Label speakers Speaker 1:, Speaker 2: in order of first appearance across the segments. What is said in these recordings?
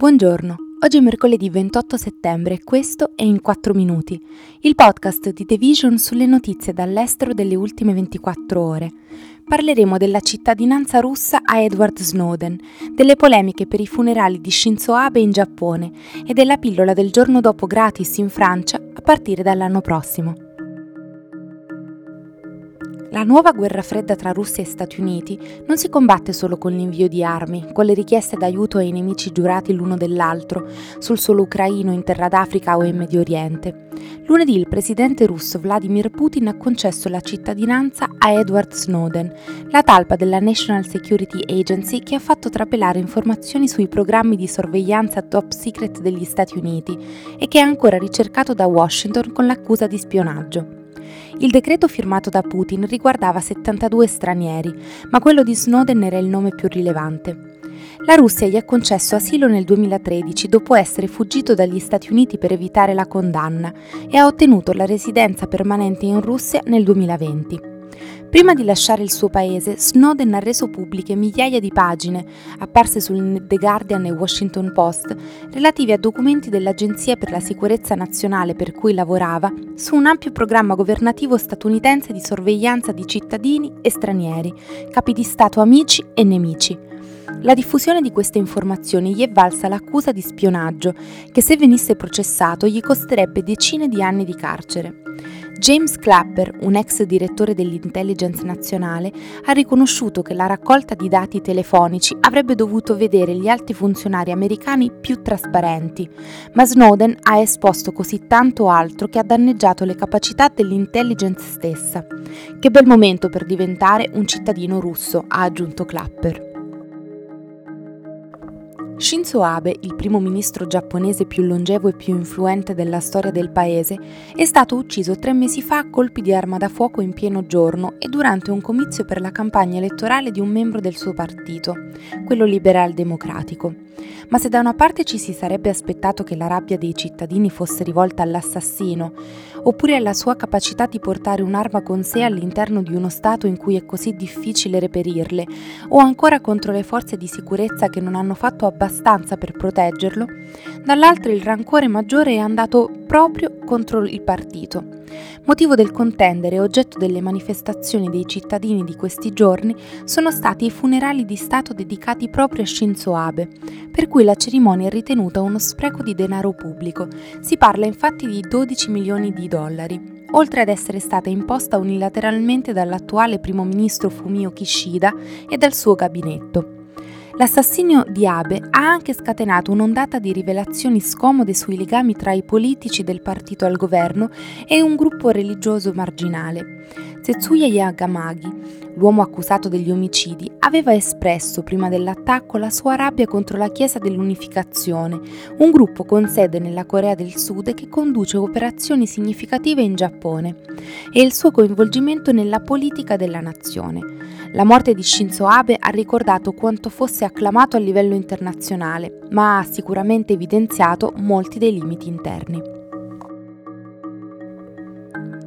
Speaker 1: Buongiorno, oggi è mercoledì 28 settembre e questo è In 4 Minuti, il podcast di The Vision sulle notizie dall'estero delle ultime 24 ore. Parleremo della cittadinanza russa a Edward Snowden, delle polemiche per i funerali di Shinzo Abe in Giappone e della pillola del giorno dopo gratis in Francia a partire dall'anno prossimo. La nuova guerra fredda tra Russia e Stati Uniti non si combatte solo con l'invio di armi, con le richieste d'aiuto ai nemici giurati l'uno dell'altro, sul suolo ucraino, in Terra d'Africa o in Medio Oriente. Lunedì il presidente russo Vladimir Putin ha concesso la cittadinanza a Edward Snowden, la talpa della National Security Agency che ha fatto trapelare informazioni sui programmi di sorveglianza top secret degli Stati Uniti e che è ancora ricercato da Washington con l'accusa di spionaggio. Il decreto firmato da Putin riguardava 72 stranieri, ma quello di Snowden era il nome più rilevante. La Russia gli ha concesso asilo nel 2013 dopo essere fuggito dagli Stati Uniti per evitare la condanna e ha ottenuto la residenza permanente in Russia nel 2020. Prima di lasciare il suo paese, Snowden ha reso pubbliche migliaia di pagine, apparse sul The Guardian e Washington Post, relative a documenti dell'Agenzia per la sicurezza nazionale per cui lavorava, su un ampio programma governativo statunitense di sorveglianza di cittadini e stranieri, capi di Stato amici e nemici. La diffusione di queste informazioni gli è valsa l'accusa di spionaggio, che se venisse processato gli costerebbe decine di anni di carcere. James Clapper, un ex direttore dell'intelligence nazionale, ha riconosciuto che la raccolta di dati telefonici avrebbe dovuto vedere gli alti funzionari americani più trasparenti, ma Snowden ha esposto così tanto altro che ha danneggiato le capacità dell'intelligence stessa. Che bel momento per diventare un cittadino russo, ha aggiunto Clapper. Shinzo Abe, il primo ministro giapponese più longevo e più influente della storia del paese, è stato ucciso tre mesi fa a colpi di arma da fuoco in pieno giorno e durante un comizio per la campagna elettorale di un membro del suo partito, quello liberal democratico. Ma se da una parte ci si sarebbe aspettato che la rabbia dei cittadini fosse rivolta all'assassino, oppure alla sua capacità di portare un'arma con sé all'interno di uno Stato in cui è così difficile reperirle, o ancora contro le forze di sicurezza che non hanno fatto abbastanza per proteggerlo, dall'altra il rancore maggiore è andato proprio contro il partito. Motivo del contendere e oggetto delle manifestazioni dei cittadini di questi giorni sono stati i funerali di Stato dedicati proprio a Shinzo Abe, per cui la cerimonia è ritenuta uno spreco di denaro pubblico. Si parla infatti di 12 milioni di dollari, oltre ad essere stata imposta unilateralmente dall'attuale primo ministro Fumio Kishida e dal suo gabinetto. L'assassinio di Abe ha anche scatenato un'ondata di rivelazioni scomode sui legami tra i politici del partito al governo e un gruppo religioso marginale. Tetsuya Yagamagi, l'uomo accusato degli omicidi, aveva espresso prima dell'attacco la sua rabbia contro la Chiesa dell'Unificazione, un gruppo con sede nella Corea del Sud che conduce operazioni significative in Giappone, e il suo coinvolgimento nella politica della nazione. La morte di Shinzo Abe ha ricordato quanto fosse acclamato a livello internazionale, ma ha sicuramente evidenziato molti dei limiti interni.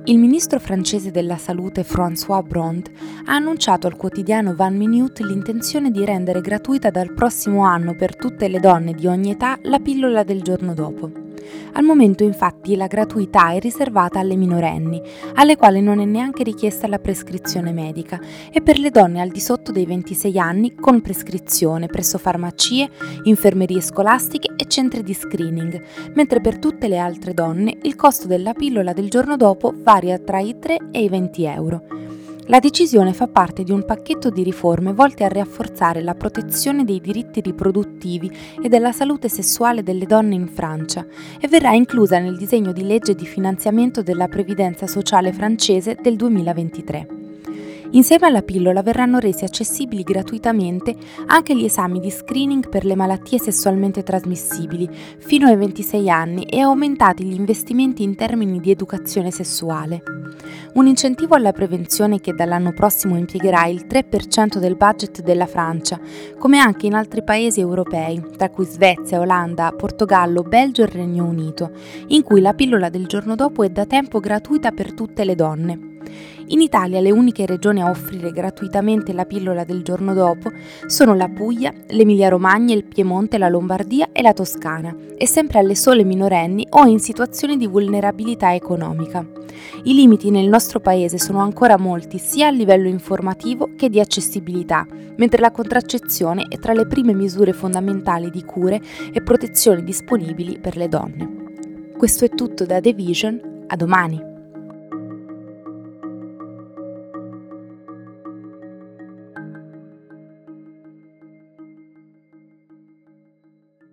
Speaker 1: Il ministro francese della salute François Brond ha annunciato al quotidiano Van Minute l'intenzione di rendere gratuita dal prossimo anno per tutte le donne di ogni età la pillola del giorno dopo. Al momento infatti la gratuità è riservata alle minorenni, alle quali non è neanche richiesta la prescrizione medica, e per le donne al di sotto dei 26 anni con prescrizione presso farmacie, infermerie scolastiche e centri di screening, mentre per tutte le altre donne il costo della pillola del giorno dopo varia tra i 3 e i 20 euro. La decisione fa parte di un pacchetto di riforme volte a rafforzare la protezione dei diritti riproduttivi e della salute sessuale delle donne in Francia e verrà inclusa nel disegno di legge di finanziamento della previdenza sociale francese del 2023. Insieme alla pillola verranno resi accessibili gratuitamente anche gli esami di screening per le malattie sessualmente trasmissibili fino ai 26 anni e aumentati gli investimenti in termini di educazione sessuale. Un incentivo alla prevenzione che dall'anno prossimo impiegherà il 3% del budget della Francia, come anche in altri paesi europei, tra cui Svezia, Olanda, Portogallo, Belgio e Regno Unito, in cui la pillola del giorno dopo è da tempo gratuita per tutte le donne. In Italia le uniche regioni a offrire gratuitamente la pillola del giorno dopo sono la Puglia, l'Emilia-Romagna, il Piemonte, la Lombardia e la Toscana, e sempre alle sole minorenni o in situazioni di vulnerabilità economica. I limiti nel nostro paese sono ancora molti sia a livello informativo che di accessibilità, mentre la contraccezione è tra le prime misure fondamentali di cure e protezione disponibili per le donne. Questo è tutto da The Vision, a domani!